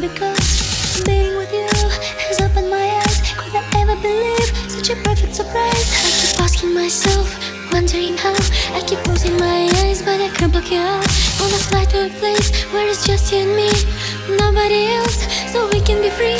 Because being with you has opened my eyes. Could I ever believe such a perfect surprise? I keep asking myself, wondering how. I keep closing my eyes, but I can't block you out. Wanna fly to a place where it's just you and me, nobody else, so we can be free.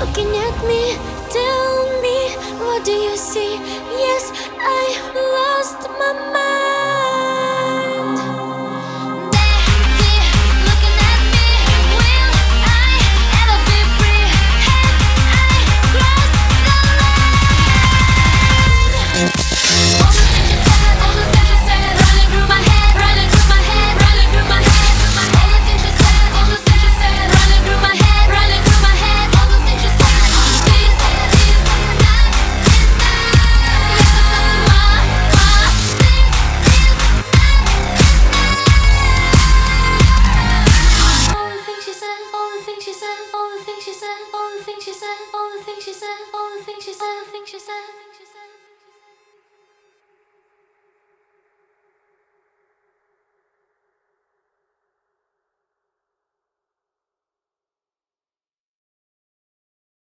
Looking at me, tell me, what do you see? Yes, I lost my mind. said, all the things she said, all the things she said, all the things she said.